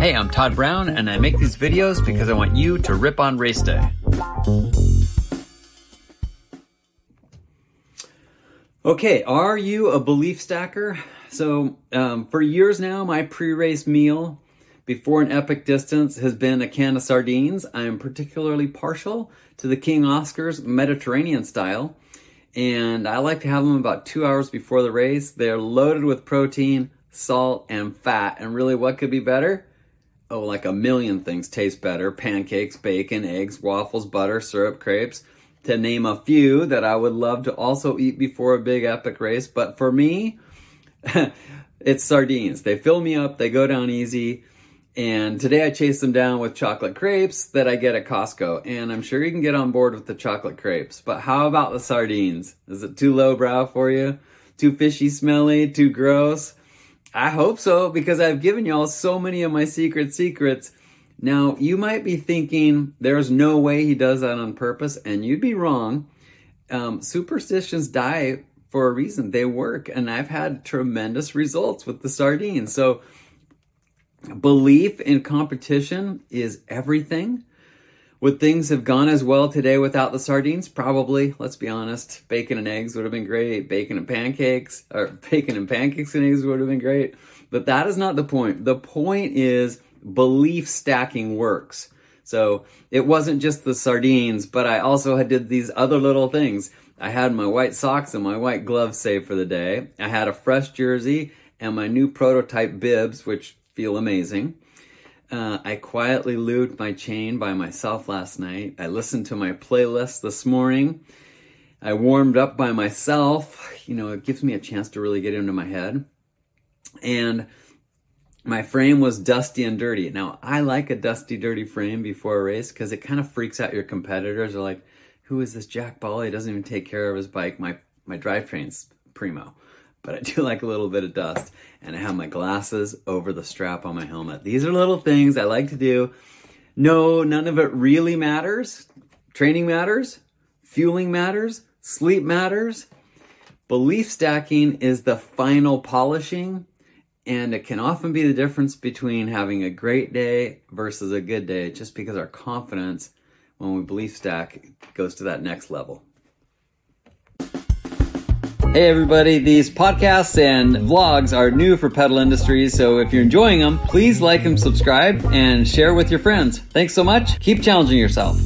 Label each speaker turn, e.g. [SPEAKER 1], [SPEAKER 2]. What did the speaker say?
[SPEAKER 1] Hey, I'm Todd Brown, and I make these videos because I want you to rip on race day. Okay, are you a belief stacker? So, um, for years now, my pre race meal before an epic distance has been a can of sardines. I am particularly partial to the King Oscars Mediterranean style, and I like to have them about two hours before the race. They're loaded with protein, salt, and fat, and really, what could be better? Oh, like a million things taste better pancakes, bacon, eggs, waffles, butter, syrup, crepes, to name a few that I would love to also eat before a big epic race. But for me, it's sardines. They fill me up, they go down easy. And today I chase them down with chocolate crepes that I get at Costco. And I'm sure you can get on board with the chocolate crepes. But how about the sardines? Is it too lowbrow for you? Too fishy smelly? Too gross? I hope so because I've given y'all so many of my secret secrets. Now, you might be thinking there's no way he does that on purpose, and you'd be wrong. Um, superstitions die for a reason, they work, and I've had tremendous results with the sardines. So, belief in competition is everything. Would things have gone as well today without the sardines? Probably. Let's be honest. Bacon and eggs would have been great. Bacon and pancakes, or bacon and pancakes and eggs would have been great. But that is not the point. The point is belief stacking works. So it wasn't just the sardines, but I also had did these other little things. I had my white socks and my white gloves saved for the day. I had a fresh jersey and my new prototype bibs, which feel amazing. Uh, I quietly lubed my chain by myself last night. I listened to my playlist this morning. I warmed up by myself. You know, it gives me a chance to really get into my head. And my frame was dusty and dirty. Now, I like a dusty, dirty frame before a race because it kind of freaks out your competitors. They're like, who is this Jack Ball? He doesn't even take care of his bike. My, my drivetrain's primo but I do like a little bit of dust. And I have my glasses over the strap on my helmet. These are little things I like to do. No, none of it really matters. Training matters, fueling matters, sleep matters. Belief stacking is the final polishing, and it can often be the difference between having a great day versus a good day, just because our confidence when we belief stack goes to that next level. Hey everybody, these podcasts and vlogs are new for Pedal Industries, so if you're enjoying them, please like and subscribe and share with your friends. Thanks so much. Keep challenging yourself.